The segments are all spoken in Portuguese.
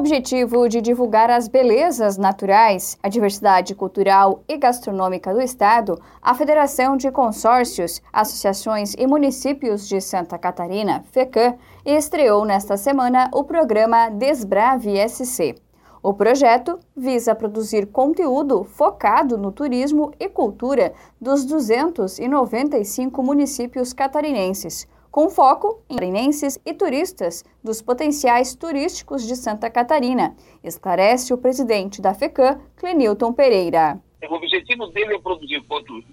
objetivo de divulgar as belezas naturais, a diversidade cultural e gastronômica do Estado, a Federação de Consórcios, Associações e Municípios de Santa Catarina, FECAM, estreou nesta semana o programa Desbrave SC. O projeto visa produzir conteúdo focado no turismo e cultura dos 295 municípios catarinenses com foco em catarinenses e turistas dos potenciais turísticos de Santa Catarina, esclarece o presidente da FECAM, Clenilton Pereira. O objetivo dele é produzir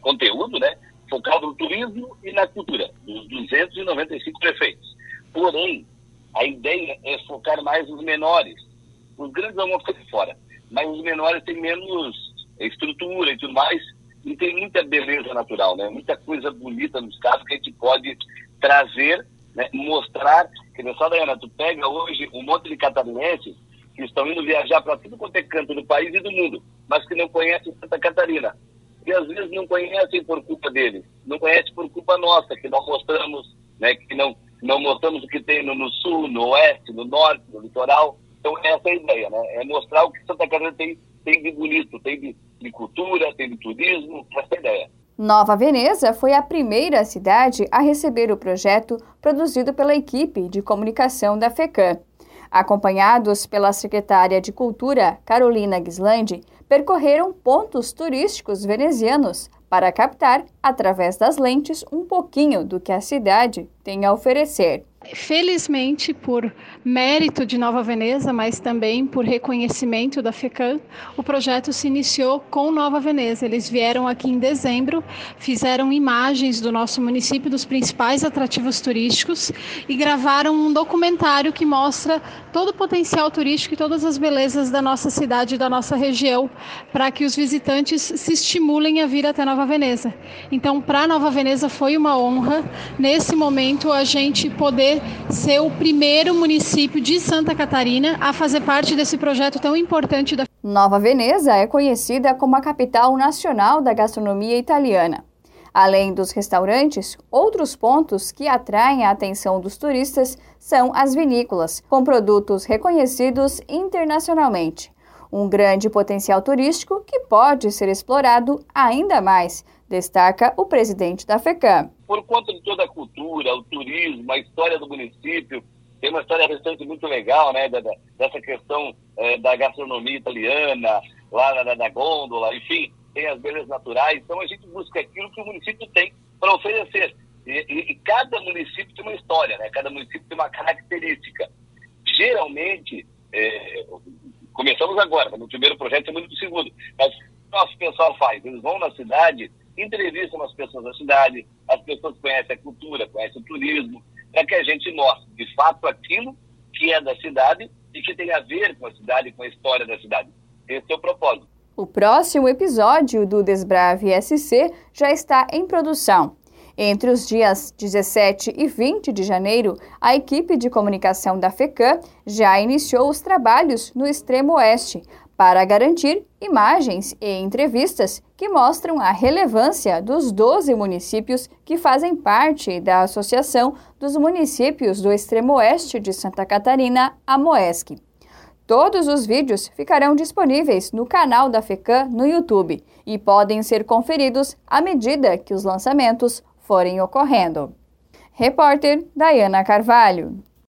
conteúdo né, focado no turismo e na cultura, dos 295 prefeitos. Porém, a ideia é focar mais nos menores. Os grandes vão ficar fora, mas os menores têm menos estrutura e tudo mais, e tem muita beleza natural, né? muita coisa bonita no estado que a gente pode trazer, né, mostrar, que só Dayana, tu pega hoje um monte de catarinenses que estão indo viajar para tudo quanto é canto do país e do mundo, mas que não conhecem Santa Catarina. E às vezes não conhecem por culpa deles, não conhecem por culpa nossa, que não mostramos, né, que não, não mostramos o que tem no, no sul, no oeste, no norte, no litoral. Então essa é a ideia, né? É mostrar o que Santa Catarina tem, tem de bonito, tem de, de cultura, tem de turismo, essa é a ideia. Nova Veneza foi a primeira cidade a receber o projeto produzido pela equipe de comunicação da FECAM. Acompanhados pela secretária de Cultura, Carolina Gislandi, percorreram pontos turísticos venezianos para captar, através das lentes, um pouquinho do que a cidade tem a oferecer. Felizmente, por mérito de Nova Veneza, mas também por reconhecimento da FECAM, o projeto se iniciou com Nova Veneza. Eles vieram aqui em dezembro, fizeram imagens do nosso município, dos principais atrativos turísticos e gravaram um documentário que mostra todo o potencial turístico e todas as belezas da nossa cidade e da nossa região, para que os visitantes se estimulem a vir até Nova Veneza. Então, para Nova Veneza foi uma honra, nesse momento, a gente poder ser o primeiro município de Santa Catarina a fazer parte desse projeto tão importante da Nova Veneza é conhecida como a capital nacional da gastronomia italiana. Além dos restaurantes, outros pontos que atraem a atenção dos turistas são as vinícolas, com produtos reconhecidos internacionalmente. Um grande potencial turístico que pode ser explorado ainda mais, destaca o presidente da FECAM. Por conta de toda a cultura, o turismo, a história do município, tem uma história recente muito legal, né, da, dessa questão é, da gastronomia italiana, lá da, da gôndola, enfim, tem as belezas naturais. Então a gente busca aquilo que o município tem para oferecer. E, e, e, cada município tem uma história, né? Cada município tem uma característica. Geralmente, é, começamos agora, no primeiro projeto é muito do segundo, mas o que o pessoal faz? Eles vão na cidade, entrevistam as pessoas da cidade, as pessoas conhecem a cultura, conhecem o turismo, para que a gente mostre de fato aquilo que é da cidade e que tem a ver com a cidade, com a história da cidade. Esse é o propósito. O próximo episódio do Desbrave SC já está em produção. Entre os dias 17 e 20 de janeiro, a equipe de comunicação da FECAM já iniciou os trabalhos no extremo oeste para garantir imagens e entrevistas que mostram a relevância dos 12 municípios que fazem parte da Associação dos Municípios do Extremo Oeste de Santa Catarina, a MOESC. Todos os vídeos ficarão disponíveis no canal da FECAM no YouTube e podem ser conferidos à medida que os lançamentos forem ocorrendo. Repórter Dayana Carvalho.